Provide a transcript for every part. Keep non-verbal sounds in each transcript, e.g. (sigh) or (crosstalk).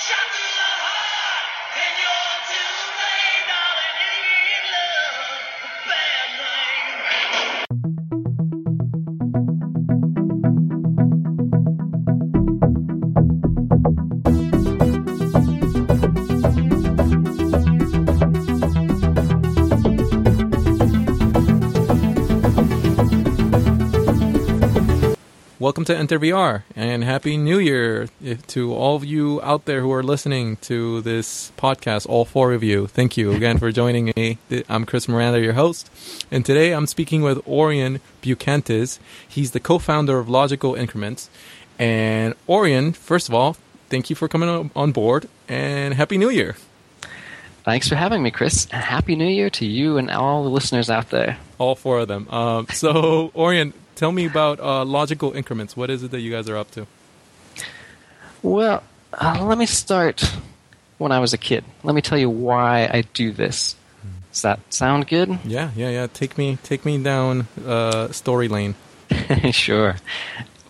想你了 Welcome to Enter VR and Happy New Year to all of you out there who are listening to this podcast, all four of you. Thank you again for joining me. I'm Chris Miranda, your host, and today I'm speaking with Orion Bucantis. He's the co founder of Logical Increments. And Orion, first of all, thank you for coming on- board and Happy New Year. Thanks for having me, Chris. And Happy New Year to you and all the listeners out there. All four of them. Um, so, Orion, tell me about uh, Logical Increments. What is it that you guys are up to? Well, uh, let me start when I was a kid. Let me tell you why I do this. Does that sound good? Yeah, yeah, yeah. Take me, take me down uh, story lane. (laughs) sure.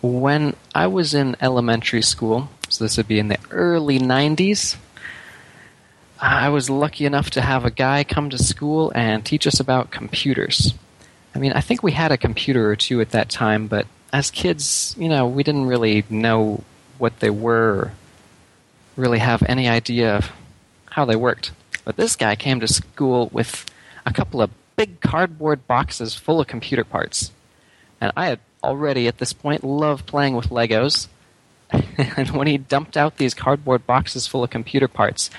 When I was in elementary school, so this would be in the early 90s, I was lucky enough to have a guy come to school and teach us about computers. I mean, I think we had a computer or two at that time, but as kids, you know, we didn't really know what they were, really have any idea of how they worked. But this guy came to school with a couple of big cardboard boxes full of computer parts. And I had already at this point loved playing with Legos. (laughs) and when he dumped out these cardboard boxes full of computer parts,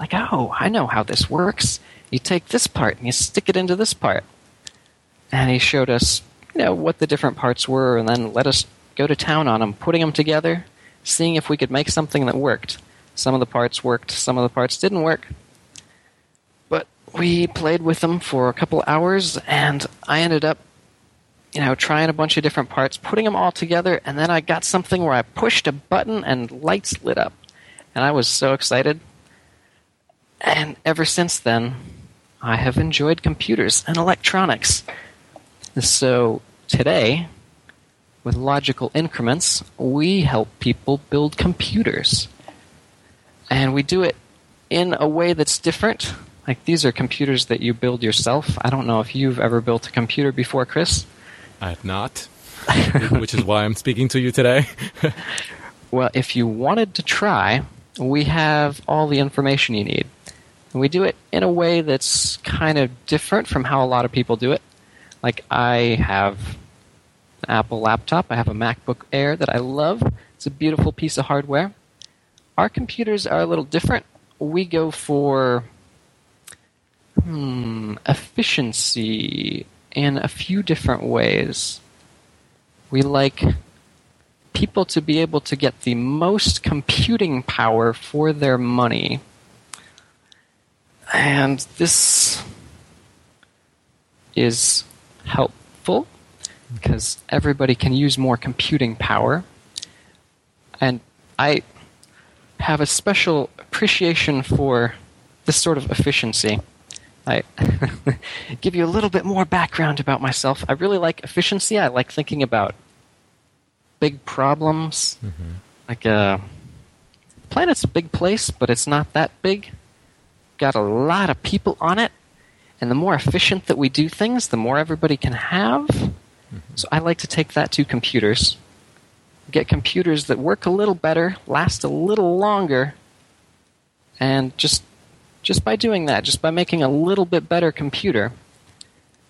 like, oh, I know how this works. You take this part and you stick it into this part. And he showed us, you know, what the different parts were and then let us go to town on them, putting them together, seeing if we could make something that worked. Some of the parts worked, some of the parts didn't work. But we played with them for a couple hours and I ended up you know, trying a bunch of different parts, putting them all together, and then I got something where I pushed a button and lights lit up. And I was so excited. And ever since then, I have enjoyed computers and electronics. So today, with logical increments, we help people build computers. And we do it in a way that's different. Like these are computers that you build yourself. I don't know if you've ever built a computer before, Chris. I have not, (laughs) which is why I'm speaking to you today. (laughs) Well, if you wanted to try, we have all the information you need. And we do it in a way that's kind of different from how a lot of people do it. Like, I have an Apple laptop, I have a MacBook Air that I love. It's a beautiful piece of hardware. Our computers are a little different. We go for hmm, efficiency in a few different ways. We like people to be able to get the most computing power for their money. And this is helpful because everybody can use more computing power. And I have a special appreciation for this sort of efficiency. I (laughs) give you a little bit more background about myself. I really like efficiency. I like thinking about big problems. Mm-hmm. Like a planet's a big place, but it's not that big. Got a lot of people on it, and the more efficient that we do things, the more everybody can have. Mm-hmm. So I like to take that to computers. Get computers that work a little better, last a little longer, and just just by doing that, just by making a little bit better computer,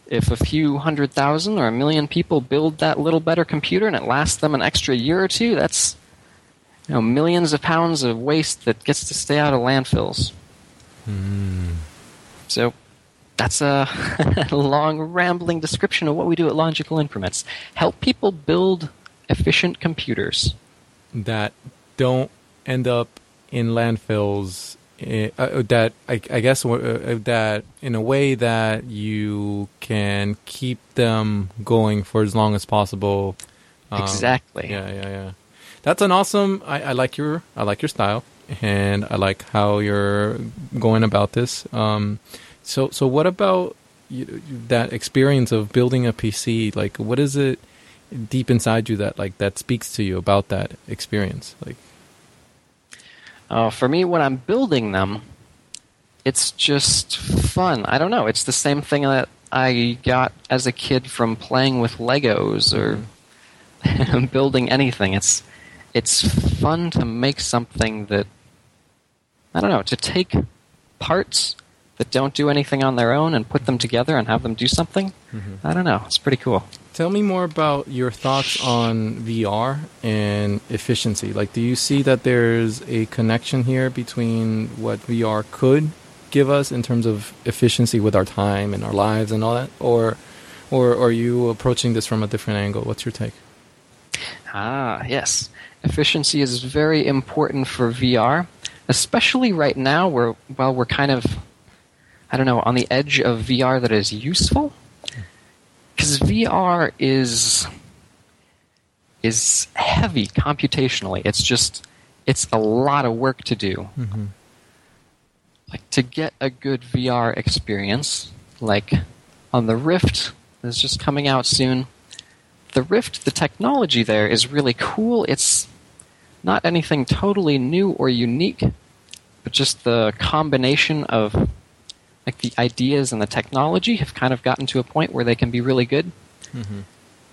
if a few hundred thousand or a million people build that little better computer and it lasts them an extra year or two, that's you know millions of pounds of waste that gets to stay out of landfills. Mm. So that's a (laughs) long rambling description of what we do at Logical Increments. Help people build efficient computers. that don't end up in landfills. eh, Uh, that I, I guess uh, uh, that in a way that you can keep them going for as long as possible. Um, exactly. Yeah, yeah, yeah. That's an awesome. I, I like your I like your style, and I like how you're going about this. Um, so so what about you, that experience of building a PC? Like, what is it deep inside you that like that speaks to you about that experience? Like, Uh, for me, when I'm building them, it's just fun. I don't know. It's the same thing that I got as a kid from playing with Legos or (laughs) building anything. It's it's fun to make something that I don't know to take parts that don't do anything on their own and put them together and have them do something. I don't know. It's pretty cool. Tell me more about your thoughts on VR and efficiency. Like, do you see that there's a connection here between what VR could give us in terms of efficiency with our time and our lives and all that, or, or are you approaching this from a different angle? What's your take? Ah, yes. Efficiency is very important for VR, especially right now where while we're kind of I don't know, on the edge of VR that is useful. Cuz VR is is heavy computationally. It's just it's a lot of work to do. Mm-hmm. Like to get a good VR experience, like on the Rift that's just coming out soon. The Rift, the technology there is really cool. It's not anything totally new or unique, but just the combination of like the ideas and the technology have kind of gotten to a point where they can be really good. Mm-hmm.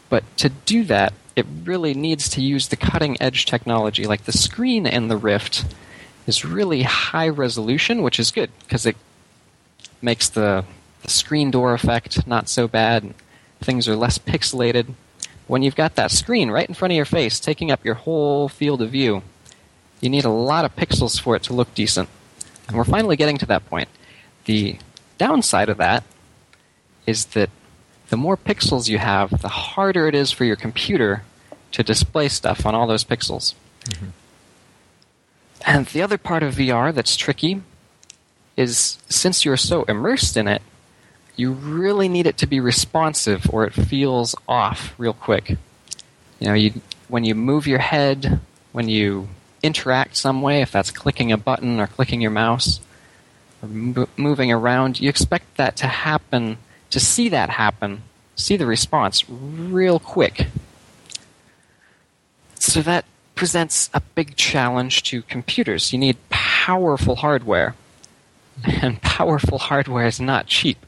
But to do that, it really needs to use the cutting edge technology. Like the screen in the Rift is really high resolution, which is good because it makes the, the screen door effect not so bad. Things are less pixelated. When you've got that screen right in front of your face, taking up your whole field of view, you need a lot of pixels for it to look decent. And we're finally getting to that point. The downside of that is that the more pixels you have, the harder it is for your computer to display stuff on all those pixels. Mm-hmm. And the other part of VR that's tricky is since you're so immersed in it, you really need it to be responsive or it feels off real quick. You know, you, when you move your head, when you interact some way, if that's clicking a button or clicking your mouse, moving around, you expect that to happen, to see that happen, see the response real quick. So that presents a big challenge to computers. You need powerful hardware, (laughs) and powerful hardware is not cheap.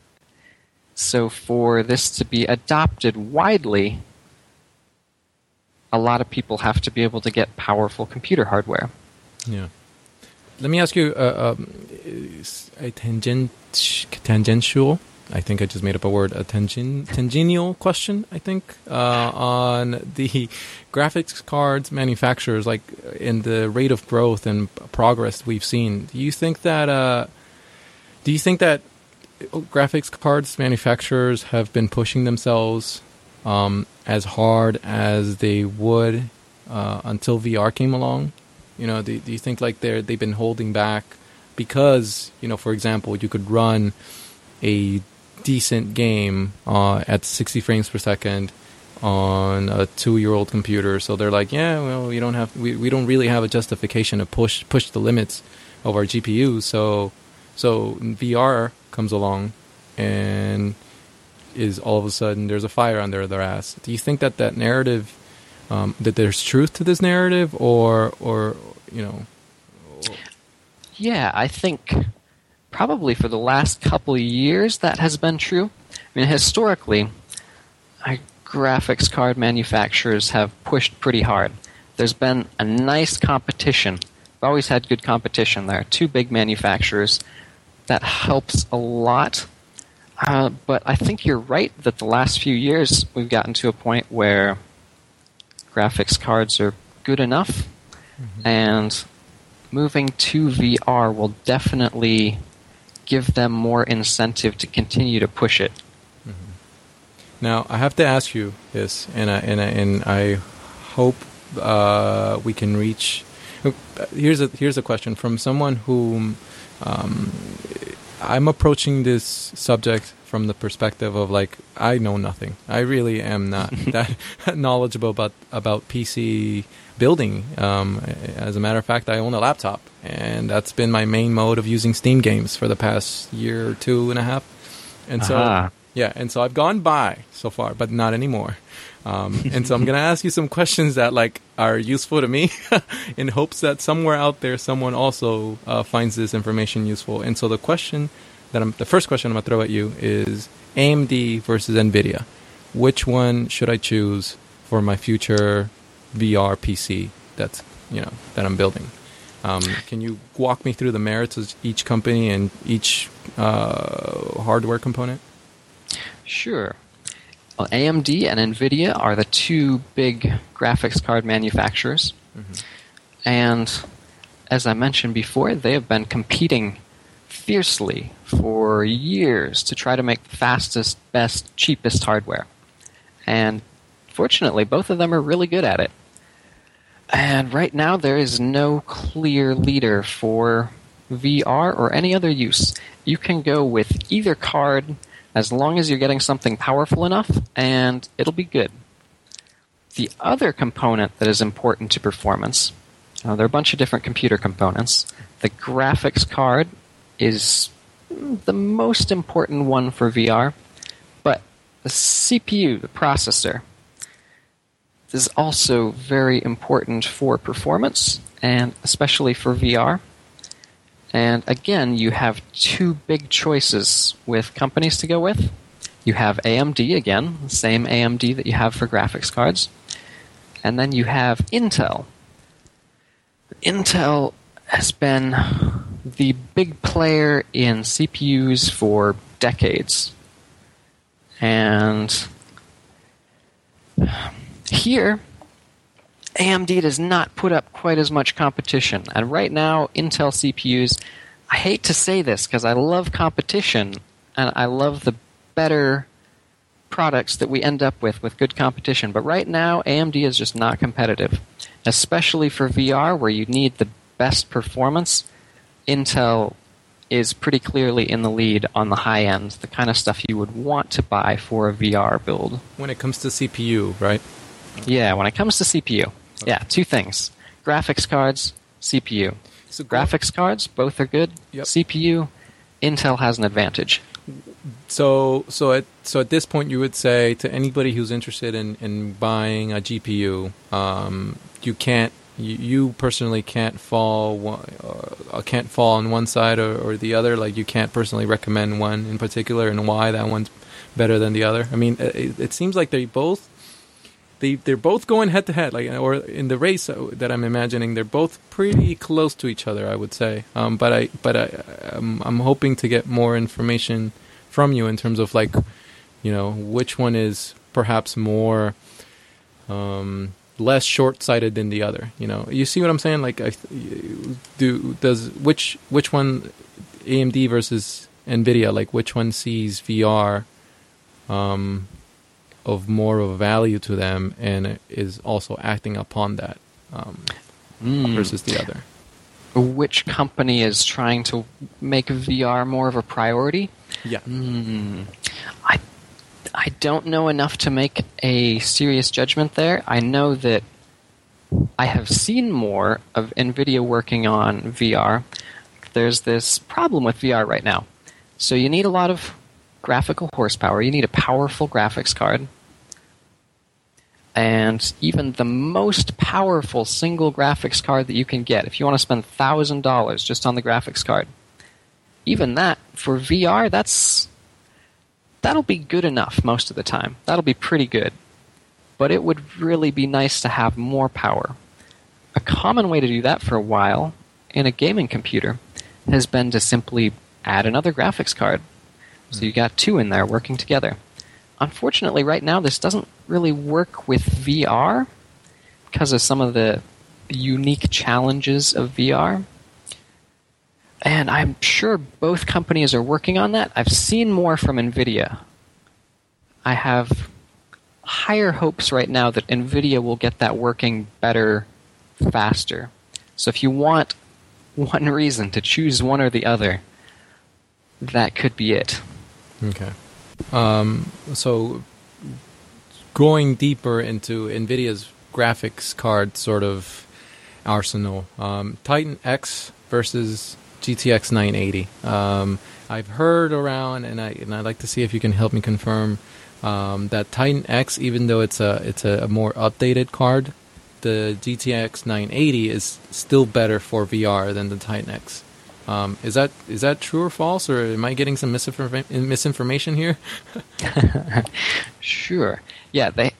So for this to be adopted widely, a lot of people have to be able to get powerful computer hardware. Yeah. Let me ask you uh, um, a tangent, tangential. I think I just made up a word. A tangen, tangential question. I think uh, on the graphics cards manufacturers, like in the rate of growth and progress we've seen. Do you think that? Uh, do you think that graphics cards manufacturers have been pushing themselves um, as hard as they would uh, until VR came along? You know, do, do you think like they're they've been holding back because you know, for example, you could run a decent game uh, at 60 frames per second on a two-year-old computer, so they're like, yeah, well, we don't have we, we don't really have a justification to push push the limits of our GPU, so so VR comes along and is all of a sudden there's a fire under their ass. Do you think that that narrative um, that there's truth to this narrative, or or you know, Yeah, I think probably for the last couple years that has been true. I mean, historically, I, graphics card manufacturers have pushed pretty hard. There's been a nice competition. We've always had good competition. There are two big manufacturers. That helps a lot. Uh, but I think you're right that the last few years we've gotten to a point where graphics cards are good enough, and moving to VR will definitely give them more incentive to continue to push it. Now I have to ask you this, and I and I, and I hope uh, we can reach. Here's a here's a question from someone whom um, I'm approaching this subject from the perspective of like I know nothing. I really am not (laughs) that (laughs) knowledgeable about about PC building. Um, as a matter of fact, I own a laptop, and that's been my main mode of using Steam games for the past year or two and a half. And so Aha. yeah, and so I've gone by so far, but not anymore. Um, and so I'm going to ask you some questions that like are useful to me, (laughs) in hopes that somewhere out there someone also uh, finds this information useful. And so the question that I'm the first question I'm going to throw at you is AMD versus Nvidia. Which one should I choose for my future VR PC? That's you know that I'm building. Um, can you walk me through the merits of each company and each uh, hardware component? Sure. Well, AMD and Nvidia are the two big graphics card manufacturers. And as I mentioned before, they have been competing fiercely for years to try to make the fastest, best, cheapest hardware. And fortunately, both of them are really good at it. And right now, there is no clear leader for VR or any other use. You can go with either card as long as you're getting something powerful enough, and it'll be good. The other component that is important to performance, uh, there are a bunch of different computer components. The graphics card is mm, the most important one for VR, but the CPU, the processor, is also very important for performance and especially for VR. And again, you have two big choices with companies to go with. You have AMD again, same AMD that you have for graphics cards. And then you have Intel. Intel has been the big player in CPUs for decades. And here, AMD does not put up quite as much competition. And right now, Intel CPUs, I hate to say this because I love competition and I love the better products that we end up with with good competition. But right now, AMD is just not competitive, especially for VR where you need the best performance. Intel is pretty clearly in the lead on the high end, the kind of stuff you would want to buy for a VR build. When it comes to CPU, right? Yeah, when it comes to CPU, yeah, two things: graphics cards, CPU. So go- Graphics cards, both are good. Yep. CPU, Intel has an advantage. So so at so at this point, you would say to anybody who's interested in, in buying a GPU, um, you can't you, you personally can't fall one, uh, can't fall on one side or, or the other. Like you can't personally recommend one in particular and why that one's better than the other. I mean, it, it seems like they both they they're both going head to head, like or in the race uh, that I'm imagining, they're both pretty close to each other. I would say, um, but I but I I'm, I'm hoping to get more information from you in terms of like, you know, which one is perhaps more um, less short-sighted than the other. You know, you see what I'm saying? Like, I do does which which one AMD versus Nvidia? Like, which one sees VR um, of more of value to them and is also acting upon that um, Mm. versus the other? Which company is trying to make VR more of a priority? Yeah. Hmm. I I don't know enough to make a serious judgment there. I know that I have seen more of Nvidia working on VR. There's this problem with VR right now. So you need a lot of graphical horsepower. You need a powerful graphics card. And even the most powerful single graphics card that you can get, if you want to spend $1,000 just on the graphics card, even that for VR, that's that'll be good enough most of the time. That'll be pretty good. But it would really be nice to have more power. A common way to do that for a while in a gaming computer has been to simply add another graphics card. So you got two in there working together. Unfortunately, right now this doesn't really work with VR because of some of the unique challenges of VR. And I'm sure both companies are working on that. I've seen more from NVIDIA. I have higher hopes right now that NVIDIA will get that working better, faster. So if you want one reason to choose one or the other, that could be it. Okay. Um, so going deeper into NVIDIA's graphics card sort of arsenal, um, Titan X versus GTX 980. Um, I've heard around, and I and I'd like to see if you can help me confirm um, that Titan X, even though it's a it's a, a more updated card, the GTX 980 is still better for VR than the Titan X. Um, is that is that true or false, or am I getting some misinforma- misinformation here? (laughs) Sure. Yeah, they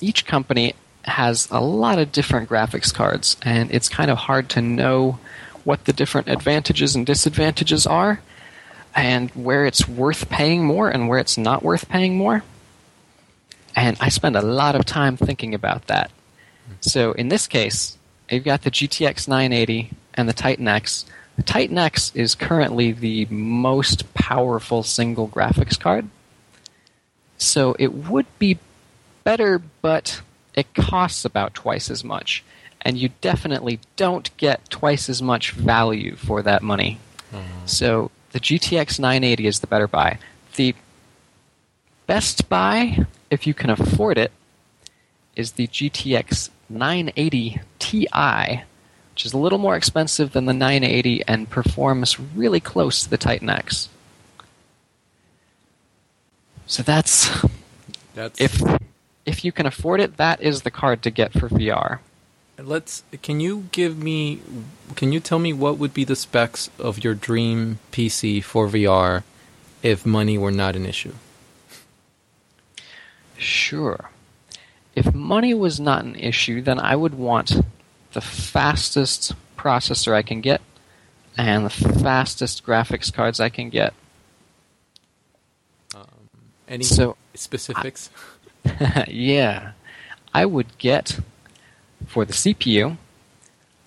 each company has a lot of different graphics cards, and it's kind of hard to know what the different advantages and disadvantages are, and where it's worth paying more and where it's not worth paying more. And I spend a lot of time thinking about that. So in this case, you've got the GTX 980 and the Titan X. The Titan X is currently the most powerful single graphics card. So it would be better, but it costs about twice as much. And you definitely don't get twice as much value for that money. Mm-hmm. So the GTX 980 is the better buy. The best buy, if you can afford it, is the GTX 980 Ti, which is a little more expensive than the 980 and performs really close to the Titan X. So that's That's if if you can afford it, that is the card to get for VR. Let's. Can you give me? Can you tell me what would be the specs of your dream PC for VR if money were not an issue? Sure. If money was not an issue, then I would want the fastest processor I can get and the fastest graphics cards I can get. Um, any So- specifics? (laughs) yeah. I would get, for the CPU,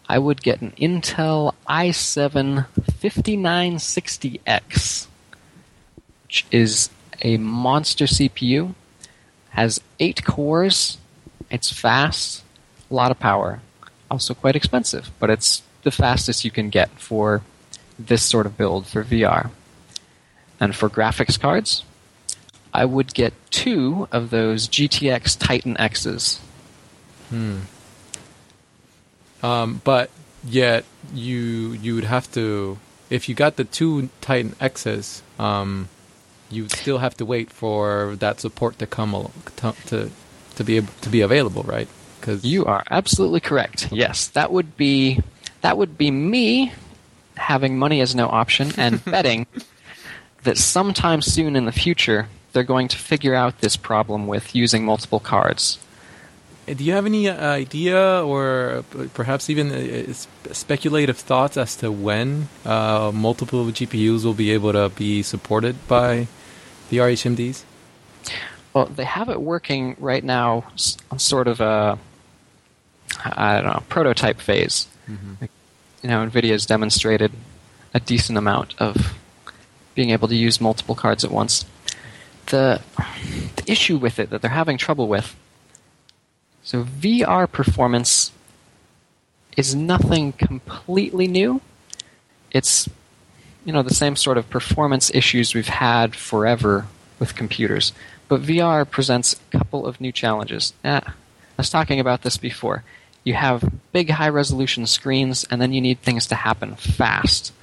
I would get an Intel i7 5960X, which is a monster CPU, has eight cores, it's fast, a lot of power, also quite expensive, but it's the fastest you can get for this sort of build for VR. And for graphics cards, I would get two of those GTX Titan X's. Um, but yet you you would have to if you got the two Titan X's, um, you still have to wait for that support to come al- to to, to be to be available, right? Because You are absolutely correct. Yes, that would be that would be me having money as no option and (laughs) betting that sometime soon in the future they're going to figure out this problem with using multiple cards. Do you have any uh, idea or perhaps even uh, speculative thoughts as to when uh, multiple GPUs will be able to be supported by the RHMDs? Well, they have it working right now on sort of a I don't know prototype phase. Mm-hmm. Like, You know, Nvidia's demonstrated a decent amount of being able to use multiple cards at once. The the issue with it that they're having trouble with. So VR performance is nothing completely new. It's you know the same sort of performance issues we've had forever with computers. But VR presents a couple of new challenges. I was talking about this before. You have big high resolution screens and then you need things to happen fast.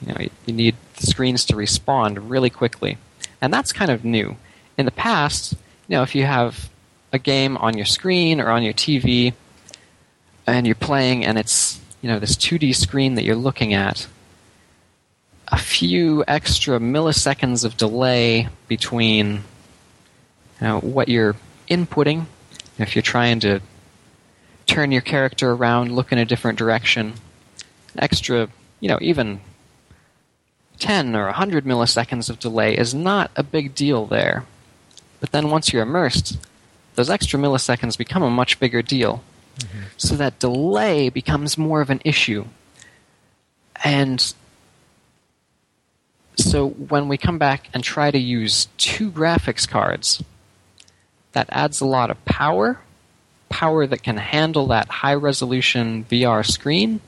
You know, you need the screens to respond really quickly. And that's kind of new. In the past, you know, if you have a game on your screen or on your TV and you're playing and it's, you know, this 2D screen that you're looking at, a few extra milliseconds of delay between know, what you're inputting, if you're trying to turn your character around, look in a different direction, an extra, you know, even 10 or 100 milliseconds of delay is not a big deal there. But then once you're immersed, those extra milliseconds become a much bigger deal. Mm-hmm. So that delay becomes more of an issue. And so when we come back and try to use two graphics cards, that adds a lot of power, power that can handle that high resolution VR screen,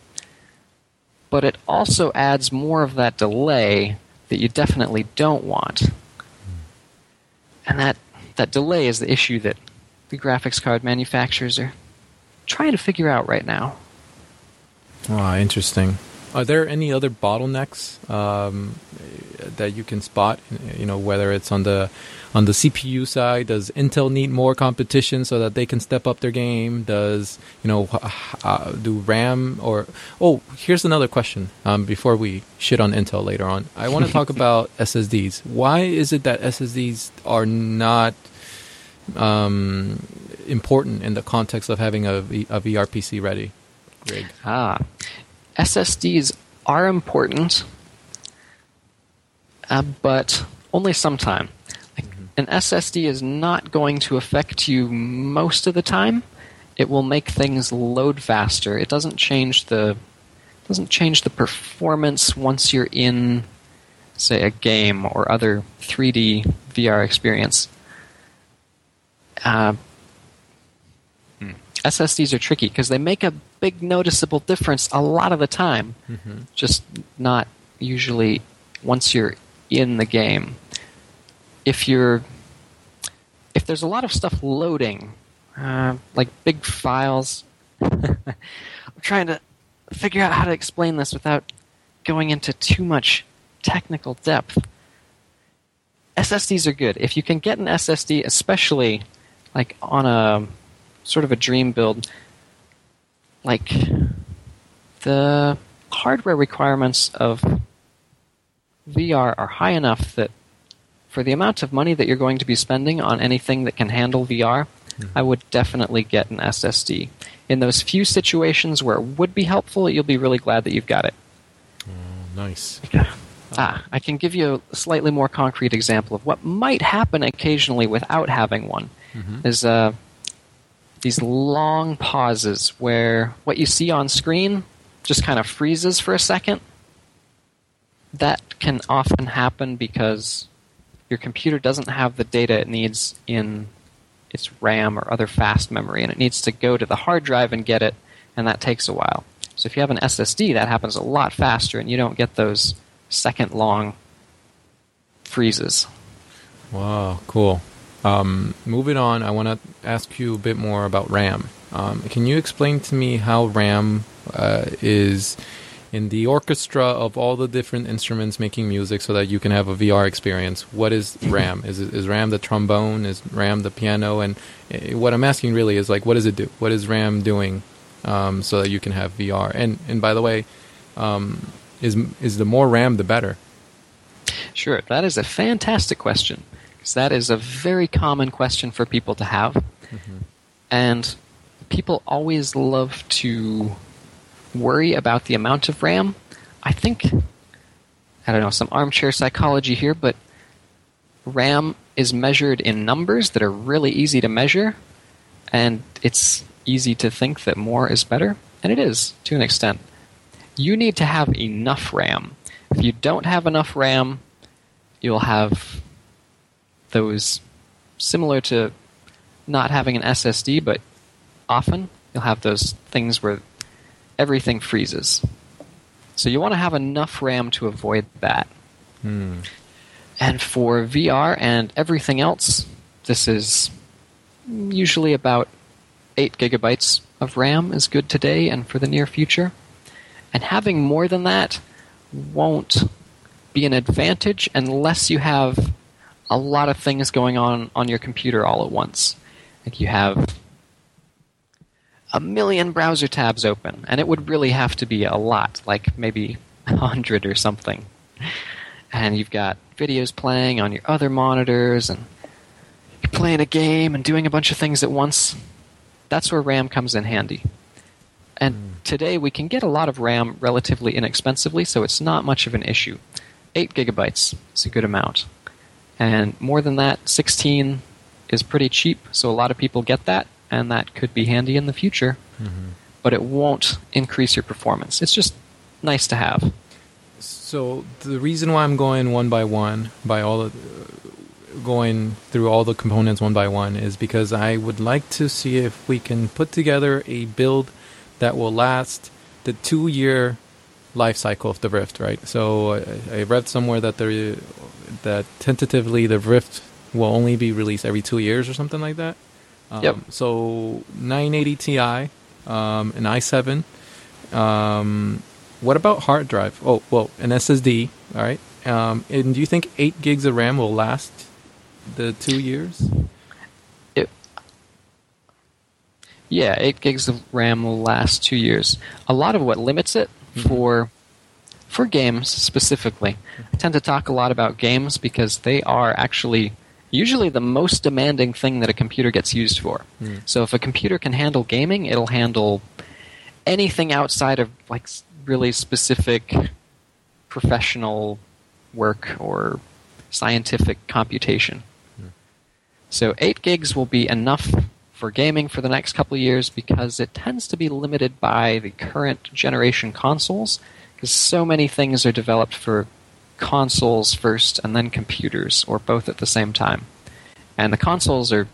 but it also adds more of that delay that you definitely don't want. And that, that delay is the issue that the graphics card manufacturers are trying to figure out right now. Ah, interesting. Are there any other bottlenecks um, that you can spot? You know, whether it's on the on the CPU side, does Intel need more competition so that they can step up their game? Does you know uh, do RAM or oh, here's another question. Um, before we shit on Intel later on, I want to talk (laughs) about SSDs. Why is it that SSDs are not um, important in the context of having a, v- a VR PC ready? Greg. Ah, SSDs are important, uh, but only sometime. Like, An SSD is not going to affect you most of the time. It will make things load faster. It doesn't change the doesn't change the performance once you're in, say, a game or other 3D VR experience. Uh, hmm. SSDs are tricky because they make a big noticeable difference a lot of the time, just not usually once you're in the game. If you're if there's a lot of stuff loading, uh, like big files, (laughs) I'm trying to figure out how to explain this without going into too much technical depth. SSDs are good. If you can get an SSD, especially like on a sort of a dream build, like the hardware requirements of VR are high enough that for the amount of money that you're going to be spending on anything that can handle VR, I would definitely get an SSD. In those few situations where it would be helpful, you'll be really glad that you've got it. Oh, nice. Ah, I can give you a slightly more concrete example of what might happen occasionally without having one. Is uh, these long pauses where what you see on screen just kind of freezes for a second. That can often happen because your computer doesn't have the data it needs in its RAM or other fast memory, and it needs to go to the hard drive and get it, and that takes a while. So if you have an SSD, that happens a lot faster, and you don't get those second long freezes. Wow, cool. Um, moving on, I want to ask you a bit more about RAM. Um, can you explain to me how RAM uh, is in the orchestra of all the different instruments making music so that you can have a VR experience? What is (clears throat) RAM? Is, is RAM the trombone? Is RAM the piano? And uh, what I'm asking really is like, what does it do? What is RAM doing um, so that you can have VR? And and by the way, um, is is the more RAM the better? Sure, that is a fantastic question. Because that is a very common question for people to have. Mm-hmm. And people always love to worry about the amount of RAM. I think, I don't know, some armchair psychology here, but RAM is measured in numbers that are really easy to measure, and it's easy to think that more is better, and it is to an extent. You need to have enough RAM. If you don't have enough RAM, you'll have those similar to not having an SSD, but often you'll have those things where everything freezes. So you want to have enough RAM to avoid that. Hmm. And for VR and everything else, this is usually about 8 gigabytes of RAM is good today and for the near future. And having more than that won't be an advantage unless you have a lot of things going on on your computer all at once. Like you have a million browser tabs open, and it would really have to be a lot, like maybe (laughs) a hundred or something. And you've got videos playing on your other monitors, and you're playing a game and doing a bunch of things at once. That's where RAM comes in handy. And hmm. today we can get a lot of RAM relatively inexpensively, so it's not much of an issue. 8 gigabytes is a good amount. And more than that, 16 is pretty cheap, so a lot of people get that, and that could be handy in the future. Mm-hmm. But it won't increase your performance. It's just nice to have. So the reason why I'm going one by one, by all of, going through all the components one by one, is because I would like to see if we can put together a build that will last the two-year life cycle of the Rift. Right. So I, I read somewhere that there, that tentatively the Rift will only be released every two years or something like that. Um, Yep. So 980 Ti, um, an i7, um, What about hard drive? Oh, well, an SSD. All right. Um, and do you think eight gigs of RAM will last the two years? It, yeah, 8 gigs of RAM will last two years. A lot of what limits it for for games specifically, I tend to talk a lot about games because they are actually usually the most demanding thing that a computer gets used for. Hmm. So if a computer can handle gaming, it'll handle anything outside of like really specific professional work or scientific computation. Hmm. So 8 gigs will be enough for gaming for the next couple of years because it tends to be limited by the current generation consoles because so many things are developed for consoles first and then computers or both at the same time. And the consoles are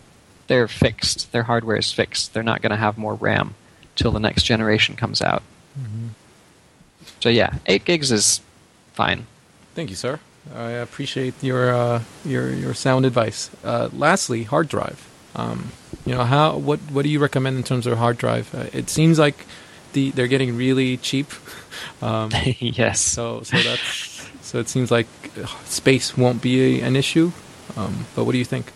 they're fixed. Their hardware is fixed. They're not going to have more RAM till the next generation comes out. So yeah, 8 gigs is fine. Thank you, sir. I appreciate your uh, your your sound advice. Uh, lastly, hard drive. Um, you know how what what do you recommend in terms of hard drive? Uh, it seems like the they're getting really cheap. (laughs) Um, (laughs) yes. so so that's so it seems like uh, space won't be a, an issue. Um, but what do you think?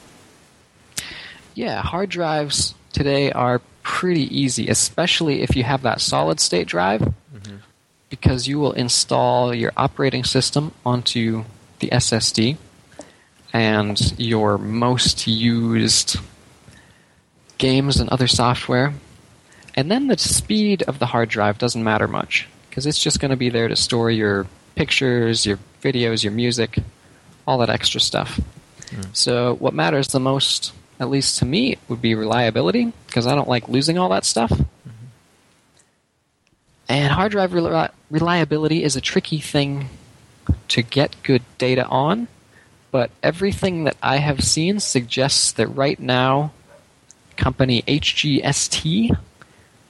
Yeah, hard drives today are pretty easy, especially if you have that solid state drive, because you will install your operating system onto the SSD, and your most used games and other software. And then the speed of the hard drive doesn't matter much, because it's just going to be there to store your pictures, your videos, your music, all that extra stuff. Hmm. So what matters the most, at least to me, would be reliability because I don't like losing all that stuff. And hard drive reli- reliability is a tricky thing to get good data on, but everything that I have seen suggests that right now, company HGST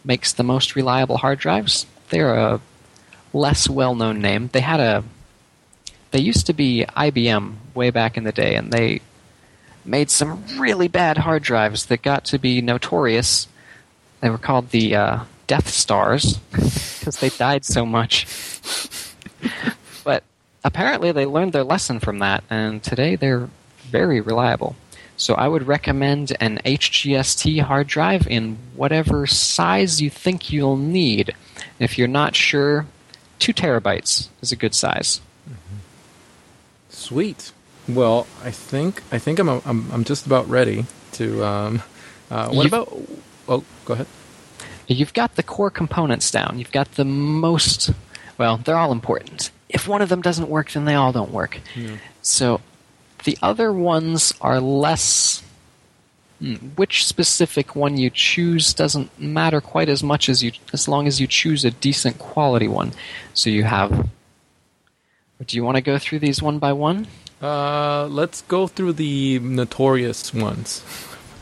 makes the most reliable hard drives. They're a less well-known name. They had a they used to be IBM way back in the day, and they made some really bad hard drives that got to be notorious. They were called the uh, Death Stars (laughs) because they died so much. but apparently, they learned their lesson from that, and today they're very reliable. So I would recommend an HGST hard drive in whatever size you think you'll need. If you're not sure, two terabytes is a good size. Sweet. Well, I think I think I'm I'm, I'm just about ready to. Um, uh, what You've- about? Oh, go ahead. You've got the core components down. You've got the most. Well, they're all important. If one of them doesn't work, then they all don't work. So the other ones are less. Hmm, Which specific one you choose doesn't matter quite as much as you, as long as you choose a decent quality one. So you have. Do you want to go through these one by one? Uh, let's go through the notorious ones.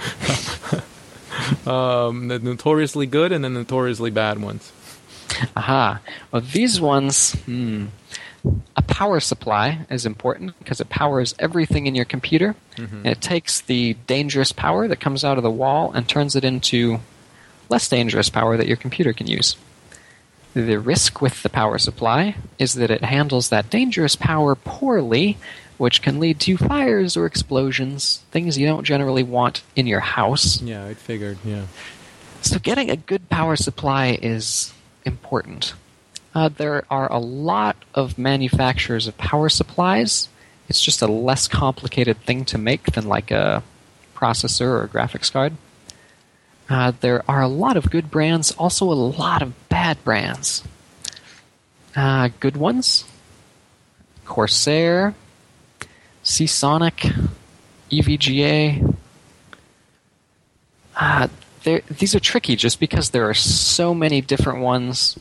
(laughs) um, the notoriously good and the notoriously bad ones. Aha. Well, these ones, hmm, a power supply is important because it powers everything in your computer. And it takes the dangerous power that comes out of the wall and turns it into less dangerous power that your computer can use. The risk with the power supply is that it handles that dangerous power poorly, which can lead to fires or explosions, things you don't generally want in your house. Yeah, I figured. Yeah. So getting a good power supply is important. Uh, there are a lot of manufacturers of power supplies. It's just a less complicated thing to make than like a processor or a graphics card. Uh, there are a lot of good brands, also a lot of bad brands. Uh, good ones Corsair, Seasonic, EVGA, uh, these are tricky just because there are so many different ones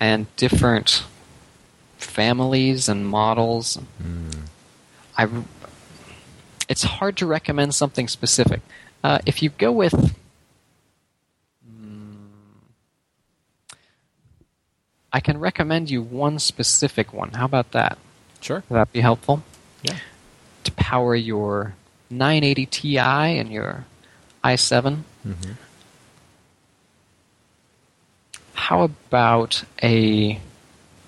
and different families and models. I, it's hard to recommend something specific. Uh, if you go with. mm, I can recommend you one specific one. How about that? Sure. Would that be helpful? Yeah. To power your 980 Ti and your i7. Mm-hmm. How about a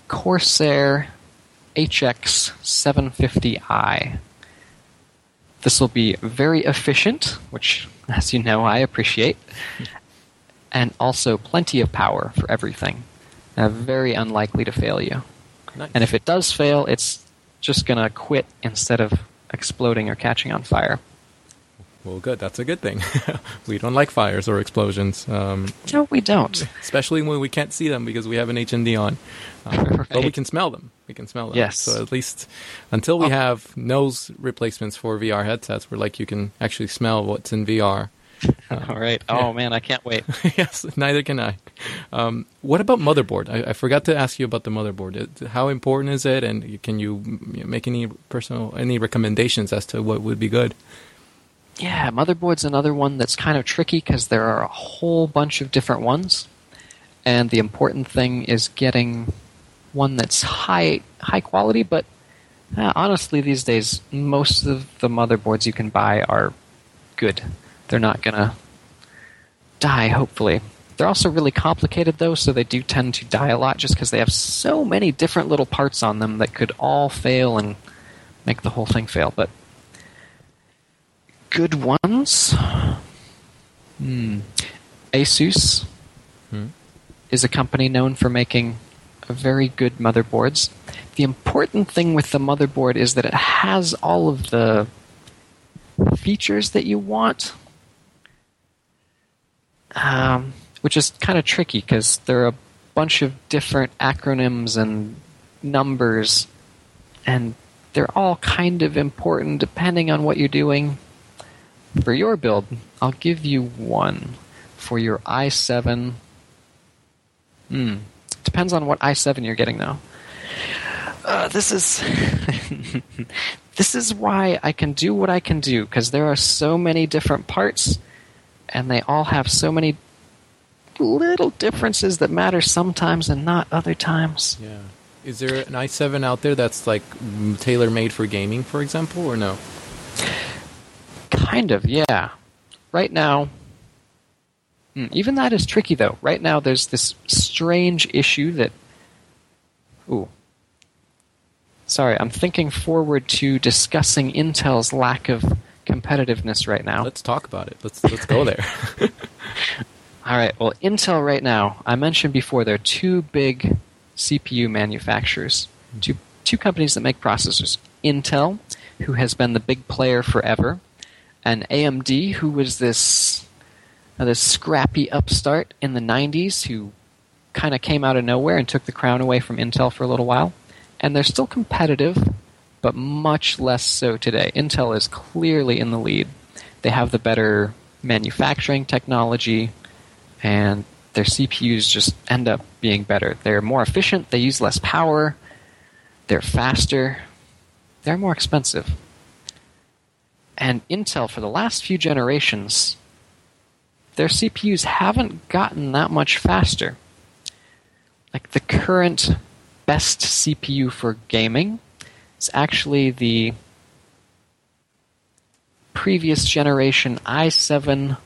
Corsair HX 750i. This will be very efficient, which, as you know, I appreciate, and also plenty of power for everything. Uh, very unlikely to fail you. Nice. And if it does fail, it's just going to quit instead of exploding or catching on fire. Well, good. That's a good thing. (laughs) we don't like fires or explosions, um, No, we don't. especially when we can't see them because we have an HMD on. Um, (laughs) But we can smell them. We can smell them. Yes. So at least until we Oh. have nose replacements for VR headsets, where like you can actually smell what's in VR. (laughs) All right. Oh, man, I can't wait. yes, neither can I. Um, what about motherboard? I, I forgot to ask you about the motherboard. It- How important is it, and can you make any personal any recommendations as to what would be good? Yeah, motherboard's another one that's kind of tricky because there are a whole bunch of different ones, and the important thing is getting one that's high high quality. But uh, honestly, these days, most of the motherboards you can buy are good. They're not gonna die. Hopefully, they're also really complicated though, so they do tend to die a lot just because they have so many different little parts on them that could all fail and make the whole thing fail. But good ones. Hmm. Asus Hmm. is a company known for making very good motherboards. The important thing with the motherboard is that it has all of the features that you want, um, which is kind of tricky because there are a bunch of different acronyms and numbers, and they're all kind of important depending on what you're doing. For your build, I'll give you one. For your i7, hmm, depends on what i7 you're getting though. Uh, this is (laughs) this is why I can do what I can do because there are so many different parts, and they all have so many little differences that matter sometimes and not other times. Yeah. Is there an i7 out there that's like tailor made for gaming, for example, or no? Kind of, yeah. Right now, Hmm, even that is tricky though. Right now, there's this strange issue that. Ooh. Sorry, I'm thinking forward to discussing Intel's lack of competitiveness right now. Let's talk about it. Let's let's go there. (laughs) All right. Well, Intel right now, I mentioned before, there are two big CPU manufacturers, two two companies that make processors. Intel, who has been the big player forever, and AMD, who was this uh, this scrappy upstart in the '90s, who kind of came out of nowhere and took the crown away from Intel for a little while. And they're still competitive, but much less so today. Intel is clearly in the lead. They have the better manufacturing technology, and their CPUs just end up being better. They're more efficient, they use less power, they're faster, they're more expensive. And Intel, for the last few generations, their CPUs haven't gotten that much faster. Like the current best CPU for gaming is actually the previous generation i7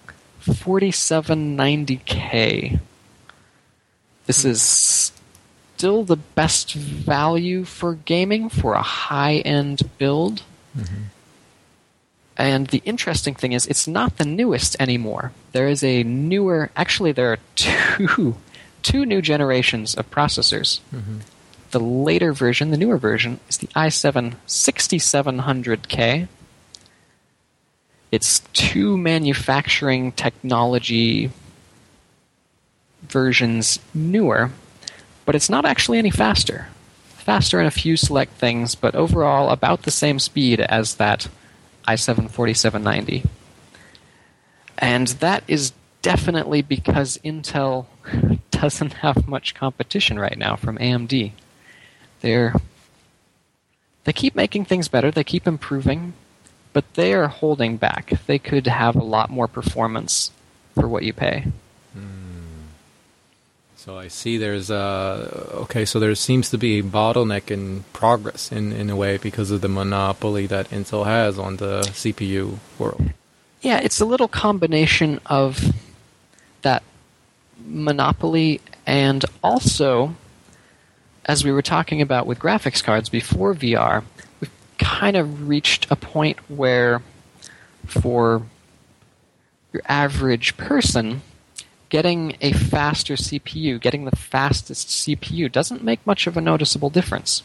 4790K. This is still the best value for gaming for a high end build. Mm-hmm. And the interesting thing is, it's not the newest anymore. There is a newer, actually, there are two, (laughs) two new generations of processors. Mm-hmm. The later version, the newer version, is the i7 6700K. It's two manufacturing technology versions newer, but it's not actually any faster. Faster in a few select things, but overall about the same speed as that i7 4790. And that is definitely because Intel (laughs) doesn't have much competition right now from AMD. They're they keep making things better, they keep improving, but they are holding back. They could have a lot more performance for what you pay. Hmm. So I see there's uh okay, so there seems to be a bottleneck in progress in, in a way because of the monopoly that Intel has on the CPU world. Yeah, it's a little combination of that monopoly and also as we were talking about with graphics cards before VR, we've kind of reached a point where for your average person, getting a faster CPU, getting the fastest CPU, doesn't make much of a noticeable difference.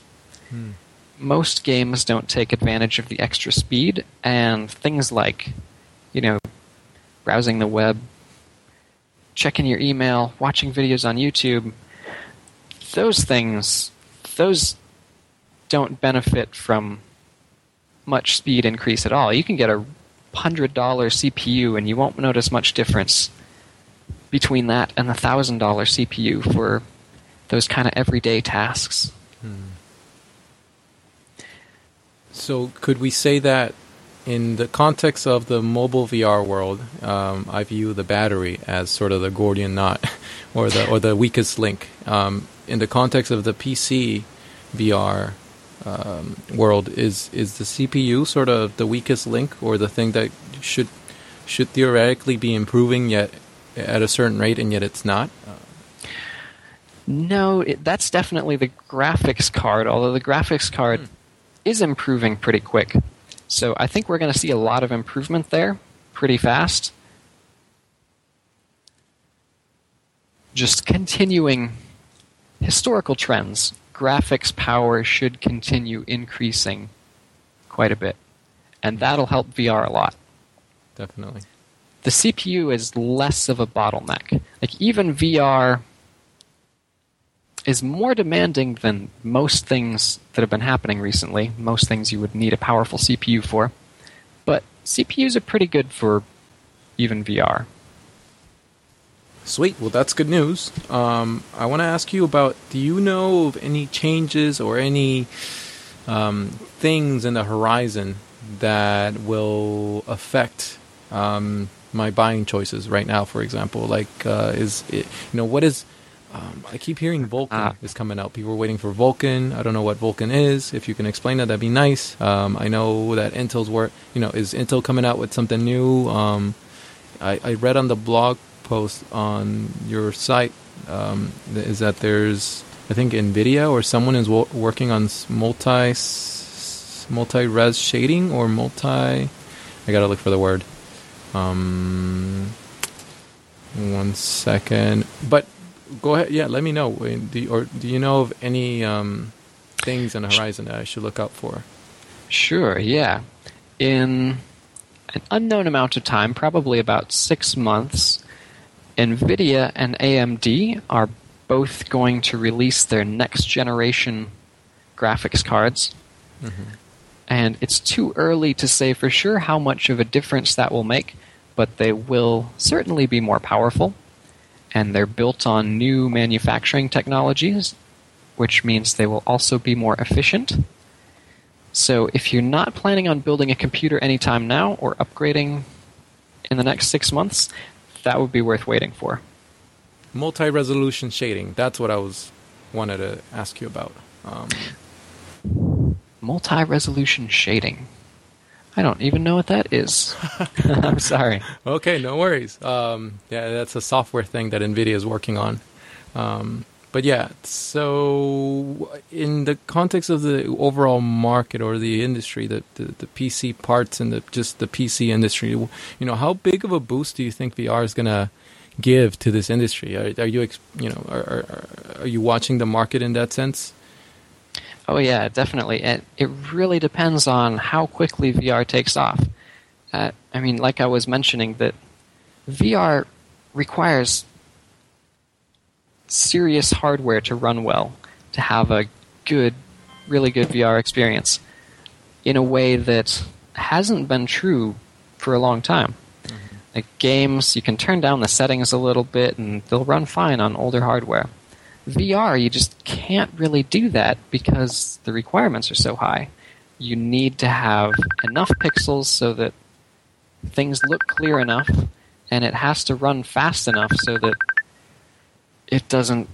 Hmm. Most games don't take advantage of the extra speed, and things like, you know, browsing the web, checking your email, watching videos on YouTube, those things, those don't benefit from much speed increase at all. You can get a hundred dollar CPU and you won't notice much difference between that and the thousand dollar CPU for those kind of everyday tasks. So, could we say that in the context of the mobile VR world, um, I view the battery as sort of the Gordian knot, (laughs) or the or the weakest link. Um, in the context of the PC VR um, world, is is the CPU sort of the weakest link, or the thing that should should theoretically be improving yet at a certain rate, and yet it's not? No, it, that's definitely the graphics card, although the graphics card hmm. is improving pretty quick. So I think we're going to see a lot of improvement there pretty fast. Just continuing historical trends, graphics power should continue increasing quite a bit. And that'll help VR a lot. Definitely. The CPU is less of a bottleneck. Like even VR is more demanding than most things that have been happening recently. Most things you would need a powerful CPU for. But CPUs are pretty good for even VR. Sweet. Well, that's good news. Um, I want to ask you about do you know of any changes or any um, things in the horizon that will affect um, my buying choices right now, for example? Like, uh, is it, you know, what is. Um, I keep hearing Vulkan Ah. is coming out. People are waiting for Vulkan. I don't know what Vulkan is. If you can explain that, that'd be nice. Um, I know that Intel's work. You know, is Intel coming out with something new? Um, I, I read on the blog post on your site um, is that there's I think Nvidia or someone is wo- working on multi multi res shading or multi. I gotta look for the word. Um, one second, but go ahead. Yeah, let me know. Do you, or do you know of any um, things on the horizon that I should look out for? Sure, yeah. In an unknown amount of time, probably about six months, NVIDIA and AMD are both going to release their next generation graphics cards. And it's too early to say for sure how much of a difference that will make, but they will certainly be more powerful. And they're built on new manufacturing technologies, which means they will also be more efficient. So if you're not planning on building a computer anytime now or upgrading in the next six months, that would be worth waiting for. Multi resolution shading. That's what I was wanted to ask you about. Um, Multi resolution shading. I don't even know what that is. (laughs) I'm sorry. Okay, no worries. Um, yeah, that's a software thing that NVIDIA is working on. Um, but yeah, so in the context of the overall market or the industry, the, the, the PC parts and the just the PC industry, you know, how big of a boost do you think VR is going to give to this industry? Are, are you, you know, are, are, are you watching the market in that sense? Oh yeah, definitely. It it really depends on how quickly VR takes off. Uh, I mean, like I was mentioning, that VR requires serious hardware to run well, to have a good, really good VR experience, in a way that hasn't been true for a long time. Like games, you can turn down the settings a little bit, and they'll run fine on older hardware. VR, you just can't really do that because the requirements are so high. You need to have enough pixels so that things look clear enough, and it has to run fast enough so that it doesn't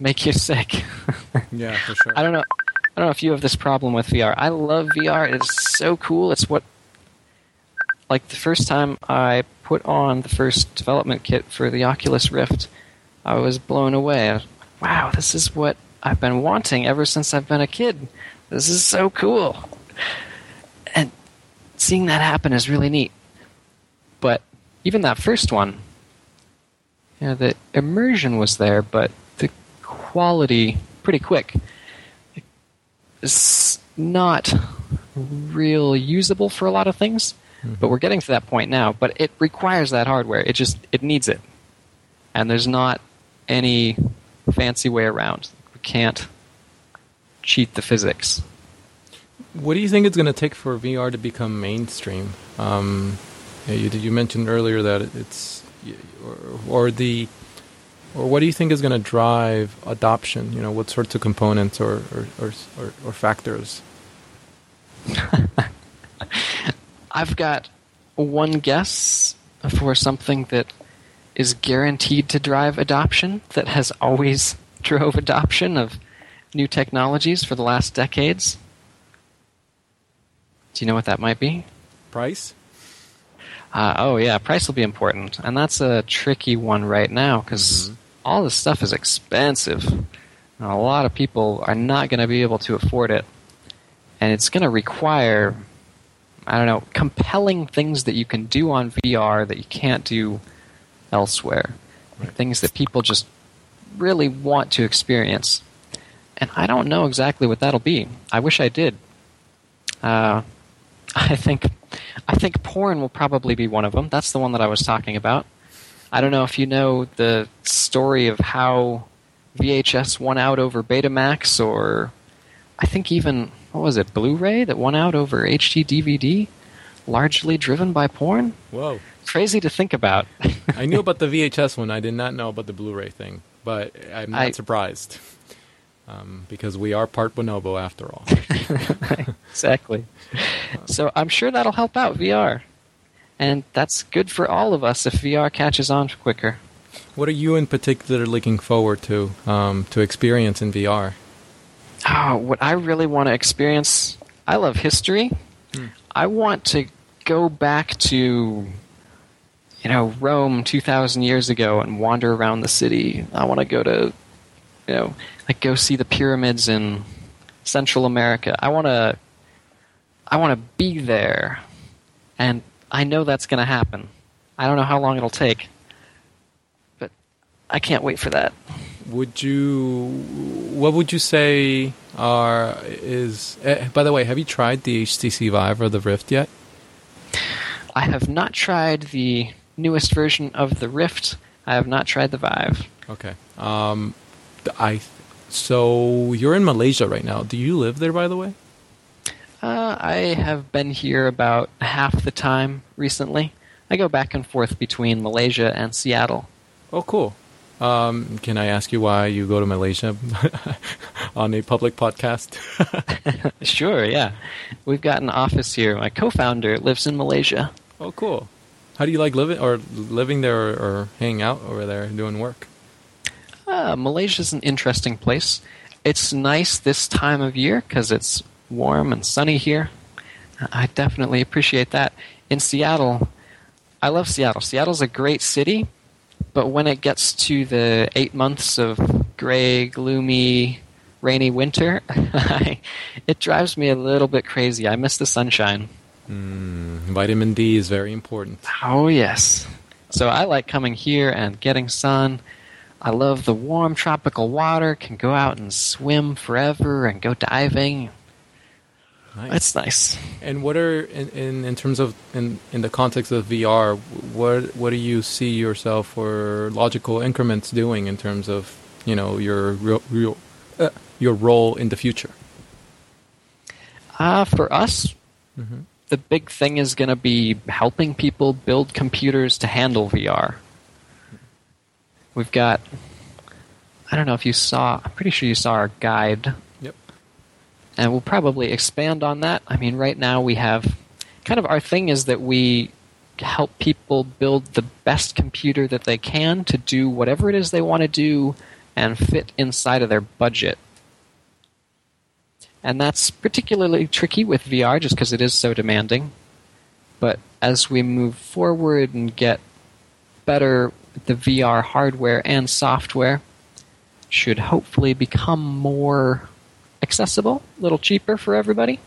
make you (laughs) sick. Yeah, for sure. I don't know. I don't know if you have this problem with VR. I love VR. It's so cool. It's what, like the first time I put on the first development kit for the Oculus Rift, I was blown away. Wow, this is what I've been wanting ever since I've been a kid. This is so cool. And seeing that happen is really neat. But even that first one, you know, the immersion was there, but the quality pretty quick. It's not real usable for a lot of things, hmm. but we're getting to that point now. But it requires that hardware. It just it needs it, and there's not any fancy way around. We can't cheat the physics. What do you think it's going to take for VR to become mainstream? Um, you you mentioned earlier that it's or, or the or what do you think is going to drive adoption? You know, what sorts of components or or, or, or, or factors? (laughs) I've got one guess for something that is guaranteed to drive adoption, that has always (laughs) drove adoption of new technologies for the last decades. Do you know what that might be? Price? Uh, oh, yeah, price will be important. And that's a tricky one right now because Mhm. all this stuff is expensive. And a lot of people are not going to be able to afford it. And it's going to require, I don't know, compelling things that you can do on VR that you can't do elsewhere. Right. Things that people just really want to experience. And I don't know exactly what that'll be. I wish I did. Uh, (laughs) I think I think porn will probably be one of them. That's the one that I was talking about. I don't know if you know the story of how VHS won out over Betamax, or I think even what was it, Blu-ray that won out over HD DVD, largely driven by porn. Whoa! Crazy to think about. I knew (laughs) about the VHS one. I did not know about the Blu-ray thing, but I'm not I- surprised um, because we are part bonobo after all. (laughs) (laughs) exactly. So I'm sure that'll help out VR. And that's good for all of us if VR catches on quicker. what are you in particular looking forward to um, to experience in VR? Oh, what I really want to experience, I love history. I want to go back to, you know, Rome 2,000 years ago and wander around the city. I want to go to, you know, like go see the pyramids in Central America. I want to, I want to be there. And I know that's going to happen. I don't know how long it'll take. But I can't wait for that. Would you? What would you say are is? Eh, by the way, have you tried the HTC Vive or the Rift yet? I have not tried the newest version of the Rift. I have not tried the Vive. Okay. Um, I. So you're in Malaysia right now. Do you live there, by the way? Uh, I have been here about half the time recently. I go back and forth between Malaysia and Seattle. Oh, cool. Um, can I ask you why you go to Malaysia (laughs) on a public podcast? (laughs) Sure, yeah. We've got an office here. My co-founder lives in Malaysia. oh, cool. How do you like living or living there or, or hanging out over there doing work? Uh, is an interesting place. It's nice this time of year because it's warm and sunny here. I definitely appreciate that. In Seattle, I love Seattle. Seattle's a great city, but when it gets to the eight months of gray, gloomy, rainy winter, (laughs) it drives me a little bit crazy. I miss the sunshine. Mm, vitamin D is very important. Oh, yes. So I like coming here and getting sun. I love the warm tropical water, can go out and swim forever and go diving. Nice. It's nice. And what are in, in, in terms of in, in the context of VR, what what do you see yourself or logical increments doing in terms of you know your real, real uh, your role in the future? Uh, for us, Mhm. The big thing is going to be helping people build computers to handle VR. We've got, I don't know if you saw, I'm pretty sure you saw our guide Yep. and we'll probably expand on that. I mean, right now we have kind of our thing is that we help people build the best computer that they can to do whatever it is they want to do and fit inside of their budget. And that's particularly tricky with VR just because it is so demanding. But as we move forward and get better the VR hardware and software, should hopefully become more accessible, a little cheaper for everybody.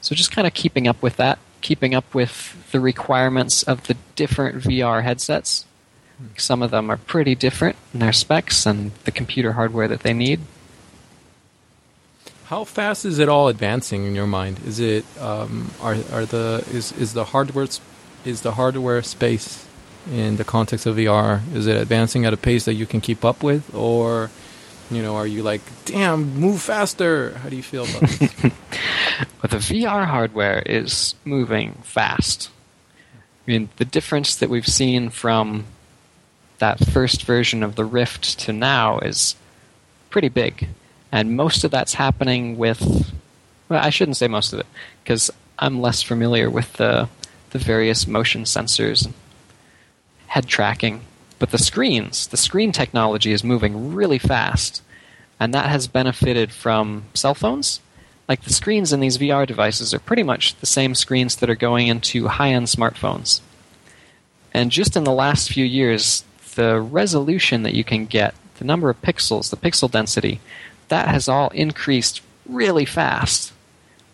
So just kind of keeping up with that, keeping up with the requirements of the different VR headsets. Hmm. Some of them are pretty different in their specs and the computer hardware that they need. How fast is it all advancing in your mind? Is it um, are are the is is the hardware is the hardware space in the context of VR is it advancing at a pace that you can keep up with, or you know are you like damn move faster? How do you feel about this? (laughs) But the VR hardware is moving fast. I mean, the difference that we've seen from that first version of the Rift to now is pretty big. And most of that's happening with. Well, I shouldn't say most of it, because I'm less familiar with the, the various motion sensors and head tracking. But the screens, the screen technology is moving really fast. And that has benefited from cell phones like the screens in these VR devices are pretty much the same screens that are going into high-end smartphones. And just in the last few years, the resolution that you can get, the number of pixels, the pixel density, that has all increased really fast,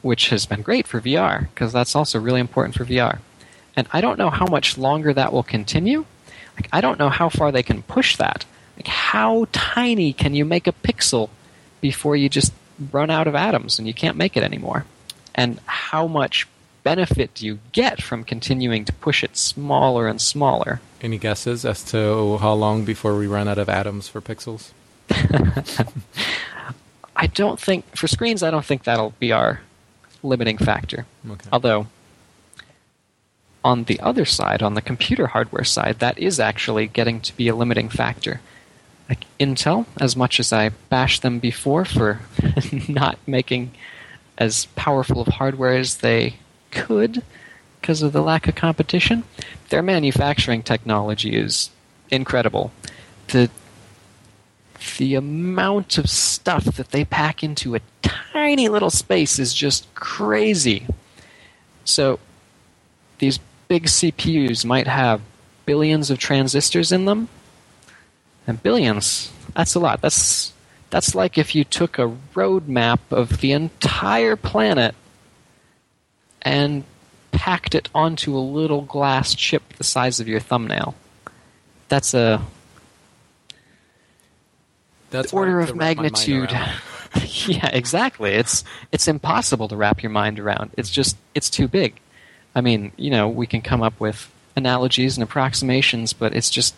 which has been great for VR because that's also really important for VR. And I don't know how much longer that will continue. Like I don't know how far they can push that. Like how tiny can you make a pixel before you just run out of atoms and you can't make it anymore? And how much benefit do you get from continuing to push it smaller and smaller? Any guesses as to how long before we run out of atoms for pixels? (laughs) I don't think for screens I don't think that'll be our limiting factor. Okay. Although on the other side, on the computer hardware side, that is actually getting to be a limiting factor. Like Intel, as much as I bashed them before for (laughs) not making as powerful of hardware as they could because of the lack of competition, their manufacturing technology is incredible. The the amount of stuff that they pack into a tiny little space is just crazy. So these big CPUs might have billions of transistors in them. And billions, that's a lot. That's that's like if you took a road map of the entire planet and packed it onto a little glass chip the size of your thumbnail. That's a That's order of to wrap my mind magnitude. (laughs) yeah, exactly. It's it's impossible to wrap your mind around. It's just it's too big. I mean, you know, we can come up with analogies and approximations, but it's just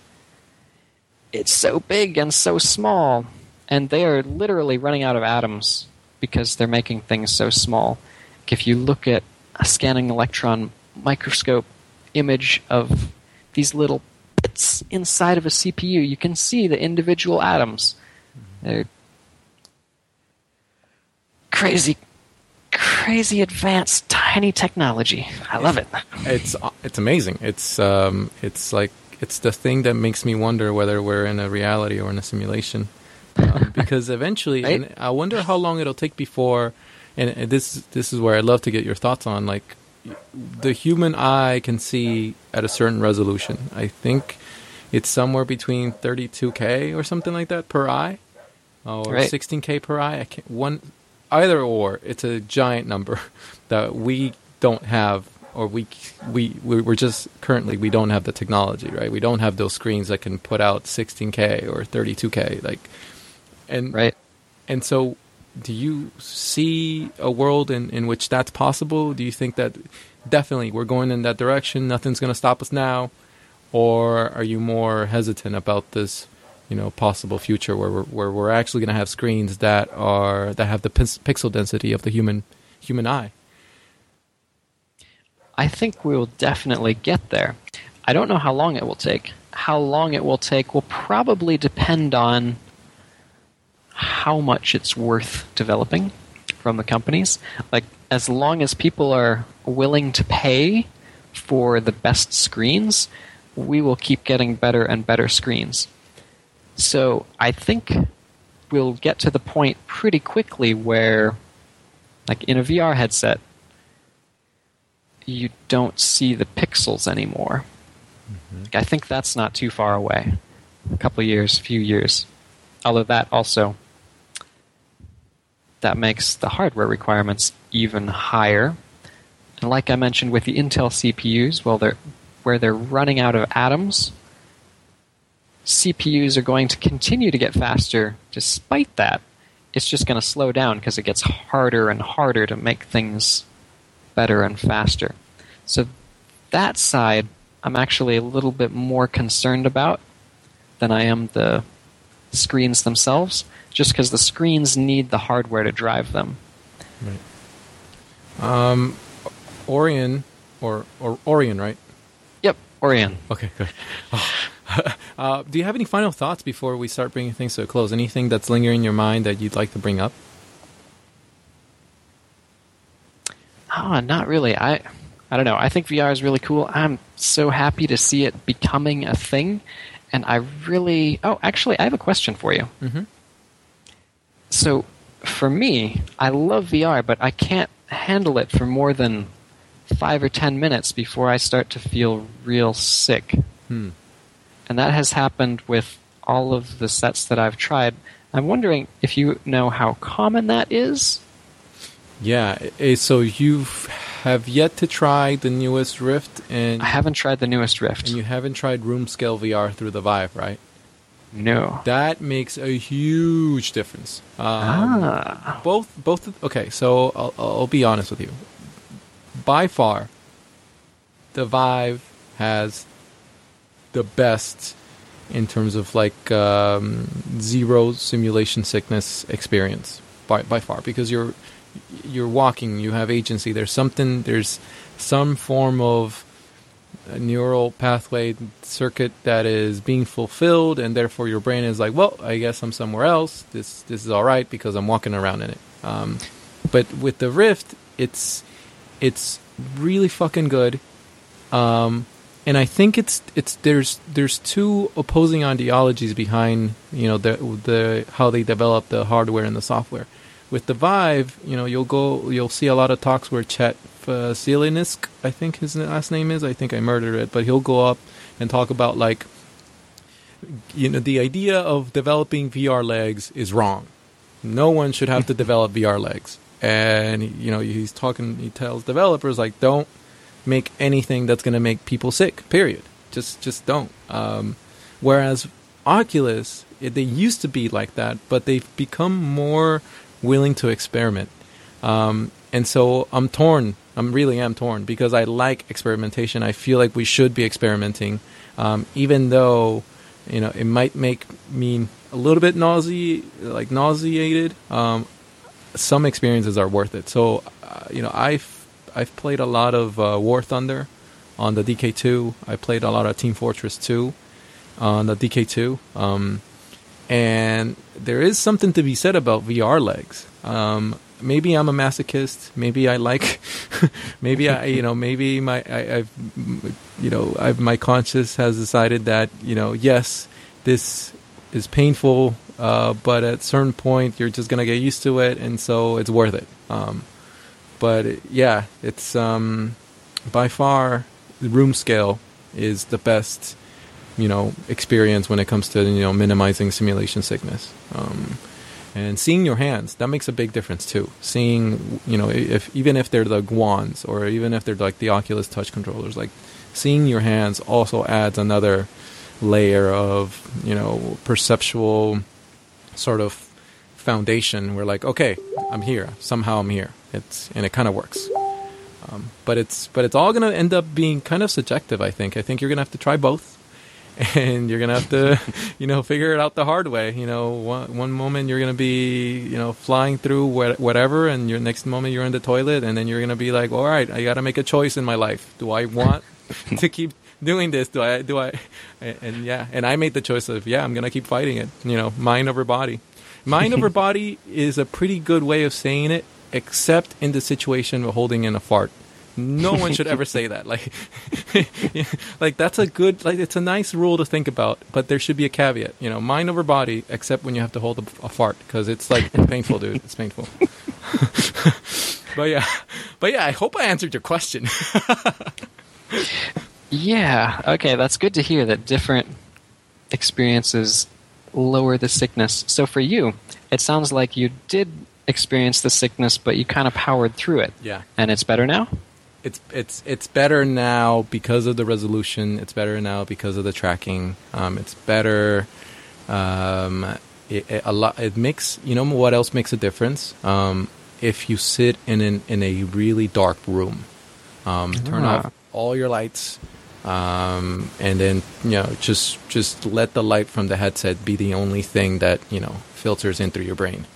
it's so big and so small, and they are literally running out of atoms because they're making things so small. Like if you look at a scanning electron microscope image of these little bits inside of a CPU, you can see the individual atoms. They're crazy, crazy advanced, tiny technology. I love it. it's it's amazing. It's um, it's like it's the thing that makes me wonder whether we're in a reality or in a simulation. Um, (laughs) because eventually, Right? and I wonder how long it'll take before. And and this this is where I'd love to get your thoughts on like the human eye can see at a certain resolution. I think it's somewhere between 32k or something like that per eye, or Right. 16k per eye. I can't one either or. It's a giant number (laughs) that we don't have, or we we we- we're just currently we don't have the technology, right? We don't have those screens that can put out 16k or 32k, like, and Right? and so, do you see a world in, in which that's possible? Do you think that definitely we're going in that direction? Nothing's going to stop us now, or are you more hesitant about this, you know, possible future where we're where we're actually going to have screens that are that have the pix- pixel density of the human human eye? I think we will definitely get there. I don't know how long it will take. How long it will take will probably depend on how much it's worth developing from the companies. Like, as long as people are willing to pay for the best screens, we will keep getting better and better screens. So, I think we'll get to the point pretty quickly where, like in a VR headset, you don't see the pixels anymore. Mm-hmm. I think that's not too far away. A couple years, few years. although that also that makes the hardware requirements even higher. And like I mentioned with the Intel CPUs, well, they're where they're running out of atoms, CPUs are going to continue to get faster despite that. It's just going to slow down because it gets harder and harder to make things better and faster. So that side, I'm actually a little bit more concerned about than I am the screens themselves, just because the screens need the hardware to drive them. Right. Um, Orion or or Orion, right? Yep, Orion. Okay, good. (laughs) uh, do you have any final thoughts before we start bringing things to a close? Anything that's lingering in your mind that you'd like to bring up? Oh, not really. I I don't know. I think VR is really cool. I'm so happy to see it becoming a thing, and I really. Oh, actually, I have a question for you. Mhm. So, for me, I love VR, but I can't handle it for more than five or ten minutes before I start to feel real sick. Hmm. And that has happened with all of the sets that I've tried. I'm wondering if you know how common that is. Yeah. eh, So you have yet to try the newest Rift, and I haven't tried the newest Rift. and you haven't tried room scale VR through the Vive, right? no. That makes a huge difference. Um, ah. both both okay so I'll, I'll be honest with you by far the vive has the best in terms of like um, zero simulation sickness experience by, by far because you're you're walking you have agency there's something there's some form of neural pathway circuit that is being fulfilled and therefore your brain is like well i guess i'm somewhere else. This this is all right because i'm walking around in it. Um, but with the rift it's it's really fucking good. Um, and i think it's it's there's there's two opposing ideologies behind you know the the how they develop the hardware and the software with the Vive, you know, you'll go, you'll see a lot of talks where Chet uh, Vasilianisk, I think his last name is. I think I murdered it, but he'll go up and talk about like, you know, the idea of developing VR legs is wrong. No one should have to (laughs) develop VR legs, and you know, he's talking. He tells developers like, don't make anything that's going to make people sick. Period. Just, just don't. Um, whereas Oculus, it, they used to be like that, but they've become more willing to experiment. Um, and so I'm torn. I'm really am torn because I like experimentation. I feel like we should be experimenting, um, even though you know it might make me a little bit nausea, like nauseated. Um, some experiences are worth it. So uh, you know I've I've played a lot of uh, War Thunder on the DK2. I played a lot of Team Fortress 2 on the DK2. Um, and there is something to be said about VR legs. Um, maybe I'm a masochist. Maybe I like. (laughs) maybe I, you know, maybe my I, I've, you know, I've, my conscience has decided that you know, yes, this is painful, uh, but at certain point you're just gonna get used to it, and so it's worth it. Um, but it- yeah, it's um, by far the room scale is the best you know experience when it comes to you know minimizing simulation sickness. Um, and seeing your hands that makes a big difference too. Seeing you know if even if they're the wands or even if they're like the oculus touch controllers like seeing your hands also adds another layer of you know perceptual sort of foundation where like okay i'm here. Somehow i'm here. It's and it kind of works. Um, but it's but it's all gonna end up being kind of subjective i think. I think you're gonna have to try both. (laughs) And you're gonna have to (laughs) you know figure it out the hard way. You know one, one moment you're gonna be you know flying through wha- whatever and your next moment you're in the toilet and then you're gonna be like all right i gotta make a choice in my life. Do i want (laughs) to keep doing this? Do i do i? And, and yeah and i made the choice of yeah i'm gonna keep fighting it you know mind over body mind over (laughs) body is a pretty good way of saying it except in the situation of holding in a fart. No one should ever say that. Like (laughs) like that's a good like it's a nice rule to think about but there should be a caveat you know mind over body except when you have to hold a, a fart because it's like painful dude. It's painful. (laughs) But yeah. But yeah i hope i answered your question. Yeah. Okay, that's good to hear that different experiences lower the sickness. So for you, it sounds like you did experience the sickness, but you kind of powered through it. Yeah. And it's better now? it's it's it's better now because of the resolution. It's better now because of the tracking. Um, it's better. Um, it, it, a lot. It makes you know what else makes a difference. Um, if you sit in an in a really dark room, um, turn Ah. off all your lights, um, and then you know just just let the light from the headset be the only thing that you know filters in through your brain.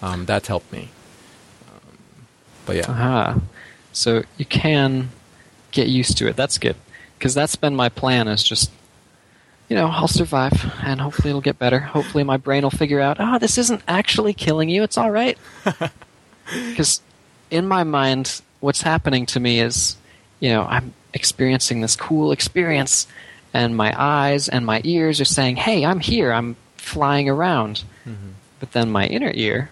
Um, that's helped me. Um, but yeah. Aha. So you can get used to it. That's good. Because that's been my plan is just, you know, I'll survive and hopefully it'll get better. Hopefully my brain will figure out, oh, this isn't actually killing you. It's all right. (laughs) Because in my mind, what's happening to me is, you know, I'm experiencing this cool experience and my eyes and my ears are saying, hey, I'm here. I'm flying around. But then my inner ear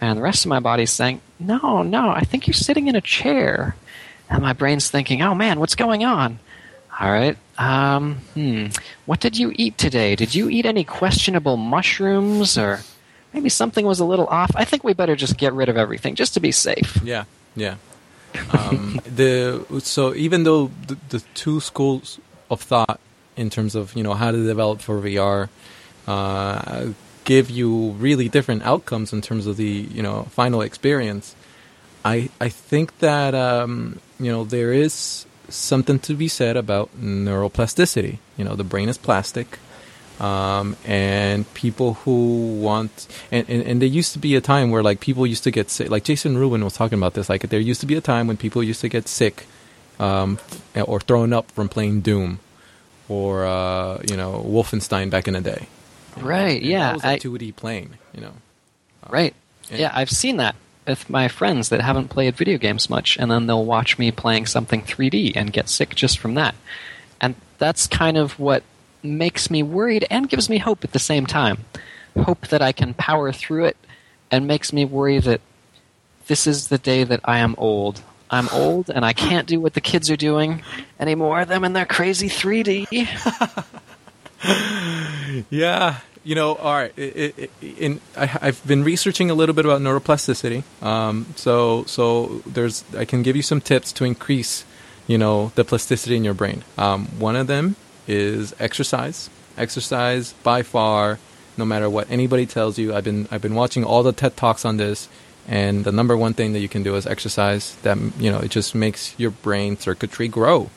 and the rest of my body's saying, no, no, I think you're sitting in a chair. And my brain's thinking, oh man, what's going on? All right. Um, hmm. What did you eat today? Did you eat any questionable mushrooms or maybe something was a little off? I think we better just get rid of everything just to be safe. Yeah, yeah. Um, (laughs) the so even though the, the two schools of thought in terms of you know how to develop for VR uh, give you really different outcomes in terms of the you know final experience, I I think that um, you know there is something to be said about neuroplasticity. You know, the brain is plastic um, and people who want and, and, and there used to be a time where like people used to get sick like jason rubin was talking about this like there used to be a time when people used to get sick um, or thrown up from playing doom or uh, you know wolfenstein back in the day Right, And yeah. that was I- a 2d plane you know Right. Yeah. Yeah, I've seen that with my friends that haven't played video games much, and then they'll watch me playing something 3D and get sick just from that. And that's kind of what makes me worried and gives me hope at the same time. Hope that I can power through it, and makes me worry that this is the day that I am old. I'm old, and I can't do what the kids are doing anymore. Them and their crazy 3D. (laughs) Yeah, you know, all right. It, it, in I, I've been researching a little bit about neuroplasticity. Um, so so there's I can give you some tips to increase, you know, the plasticity in your brain. Um, one of them is exercise. Exercise by far, no matter what anybody tells you. I've been I've been watching all the TED talks on this, and the number one thing that you can do is exercise. That you know, it just makes your brain circuitry grow.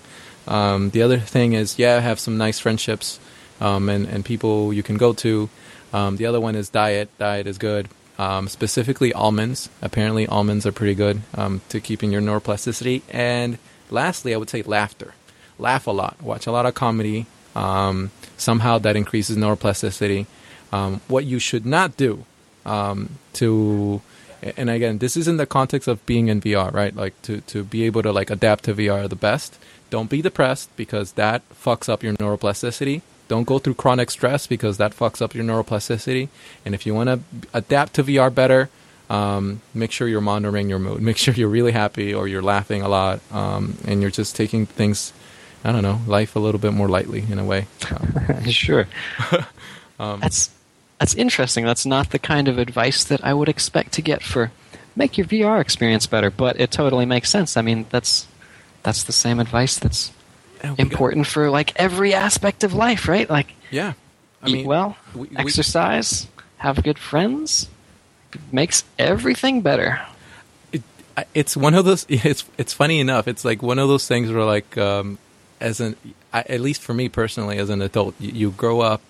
Um, the other thing is, yeah, have some nice friendships um, and, and people you can go to. Um, the other one is diet. Diet is good. Um, specifically almonds. Apparently, almonds are pretty good um, to keeping your neuroplasticity. And lastly, I would say laughter. Laugh a lot. Watch a lot of comedy. Um, somehow that increases neuroplasticity. Um, what you should not do um, to and again this is in the context of being in VR right like to to be able to like adapt to VR the best don't be depressed because that fucks up your neuroplasticity don't go through chronic stress because that fucks up your neuroplasticity and if you want to adapt to VR better um, make sure you're monitoring your mood (laughs) make sure you're really happy or you're laughing a lot um, and you're just taking things I don't know life a little bit more lightly in a way (laughs) (laughs) Um, sure. that's that's interesting. That's not the kind of advice that I would expect to get for make your VR experience better, but it totally makes sense. I mean, that's that's the same advice that's we got- important for like every aspect of life, right? Like yeah I mean well, we- we- exercise, have good friends, makes everything better. it, it's one of those (laughs) it's it's funny enough it's like one of those things where like um as an at least for me personally as an adult you, you grow up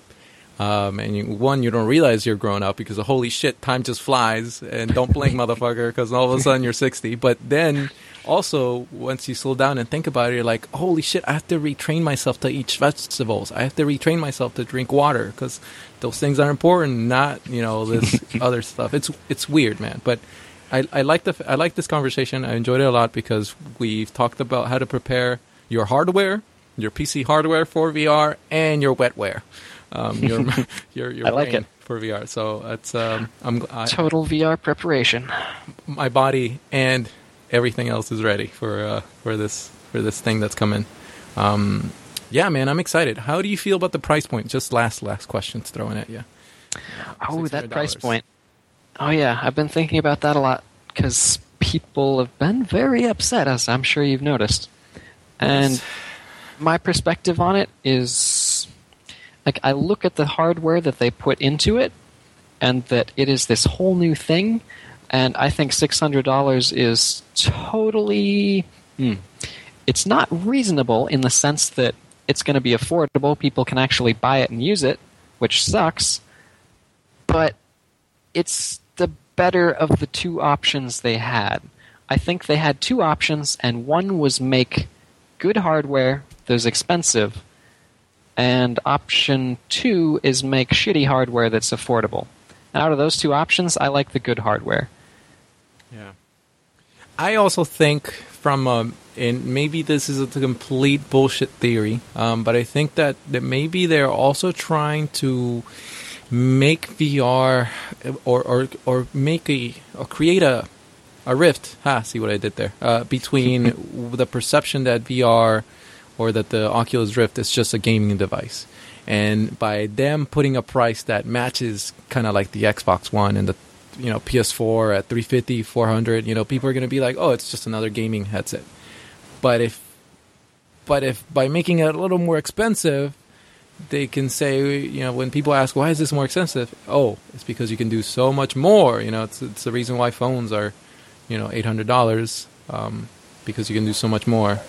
um and you, one you don't realize you're grown up because holy shit time just flies and don't blink (laughs) motherfucker because all of a sudden you're 60 but then also once you slow down and think about it you're like holy shit i have to retrain myself to eat vegetables. I have to retrain myself to drink water because those things are important not you know this (laughs) other stuff. It's it's weird man. But I, I like the I like this conversation. I enjoyed it a lot because we've talked about how to prepare your hardware, your PC hardware for VR, and your wetware, um, (laughs) your your your I like it. for VR. So it's um, I'm I, Total VR preparation. my body and everything else is ready for uh, for this for this thing that's coming. Um, yeah, man, I'm excited. How do you feel about the price point? Just last last questions throwing at you. Oh, that price point. Oh yeah, I've been thinking about that a lot because people have been very upset, as I'm sure you've noticed. And my perspective on it is like I look at the hardware that they put into it, and that it is this whole new thing, and I think six hundred dollars is totally. Hmm, it's not reasonable in the sense that it's going to be affordable. People can actually buy it and use it, which sucks. But it's the better of the two options they had. I think they had two options, and one was make good hardware was expensive, and option two is make shitty hardware that's affordable. And out of those two options, I like the good hardware. Yeah. I also think from a, and maybe this is a complete bullshit theory, um, but I think that that maybe they're also trying to make VR or or or make a or create a a rift. Ha, see what I did there? Uh, between (laughs) the perception that VR or that the Oculus Rift is just a gaming device. And by them putting a price that matches kind of like the Xbox One and the you know PS4 at 350, 400, you know, people are going to be like, "Oh, it's just another gaming headset." But if but if by making it a little more expensive, they can say, you know, when people ask, "Why is this more expensive?" Oh, it's because you can do so much more. You know, it's it's the reason why phones are, you know, eight hundred dollars um, because you can do so much more.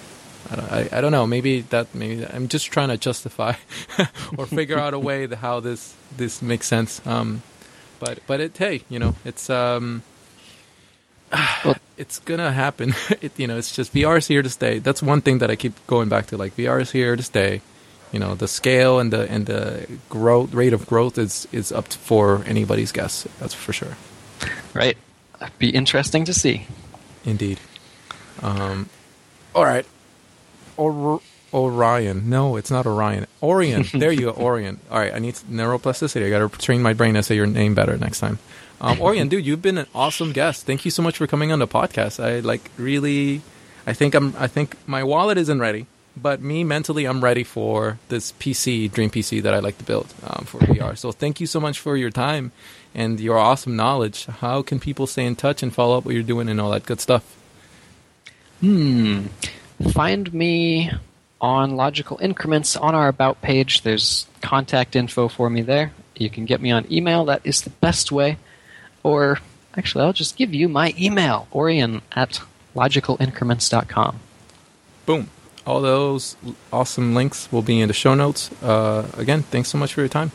I don't, I, I don't know. Maybe that. Maybe I'm just trying to justify (laughs) or figure out a way that how this this makes sense. Um, but but it hey, you know, it's um, Well- it's gonna happen. (laughs) it, you know, it's just VR is here to stay. That's one thing that I keep going back to. Like VR is here to stay. You know, the scale and the and the growth rate of growth is is up to, for anybody's guess. That's for sure. Right? Be interesting to see. Indeed. Um, all right. Or- Orion. No, it's not Orion. Orion. (laughs) There you go, Orion. All right, I need neuroplasticity. I got to train my brain to say your name better next time. Um, Orion, dude, you've been an awesome guest. Thank you so much for coming on the podcast. I like really. I think I'm. I think my wallet isn't ready, but me mentally, I'm ready for this PC, dream PC that I like to build um, for VR. So thank you so much for your time and your awesome knowledge. How can people stay in touch and follow up what you're doing and all that good stuff? Hmm. Find me on Logical Increments on our About page. There's contact info for me there. You can get me on email. That is the best way. Or, actually, I'll just give you my email, Orion at logicalincrements.com. Boom. All those awesome links will be in the show notes. Uh, again, thanks so much for your time.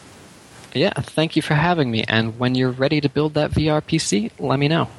Yeah, thank you for having me. And when you're ready to build that VR PC, let me know.